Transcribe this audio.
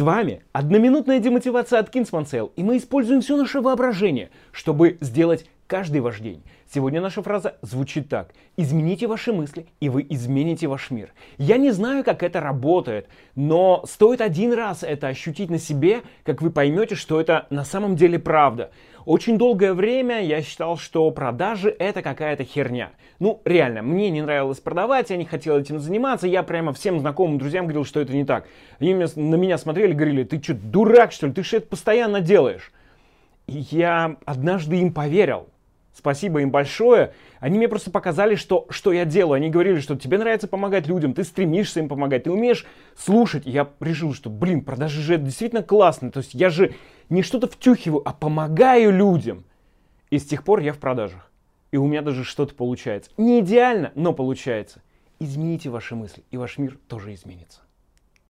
С вами одноминутная демотивация от Kingsman Sale, и мы используем все наше воображение, чтобы сделать каждый ваш день. Сегодня наша фраза звучит так. Измените ваши мысли, и вы измените ваш мир. Я не знаю, как это работает, но стоит один раз это ощутить на себе, как вы поймете, что это на самом деле правда. Очень долгое время я считал, что продажи это какая-то херня. Ну, реально, мне не нравилось продавать, я не хотел этим заниматься, я прямо всем знакомым друзьям говорил, что это не так. Они на меня смотрели говорили, ты что, дурак что ли, ты же это постоянно делаешь. И я однажды им поверил. Спасибо им большое. Они мне просто показали, что, что я делаю. Они говорили, что тебе нравится помогать людям, ты стремишься им помогать, ты умеешь слушать. И я решил, что, блин, продажи же это действительно классно. То есть я же не что-то втюхиваю, а помогаю людям. И с тех пор я в продажах. И у меня даже что-то получается. Не идеально, но получается. Измените ваши мысли, и ваш мир тоже изменится.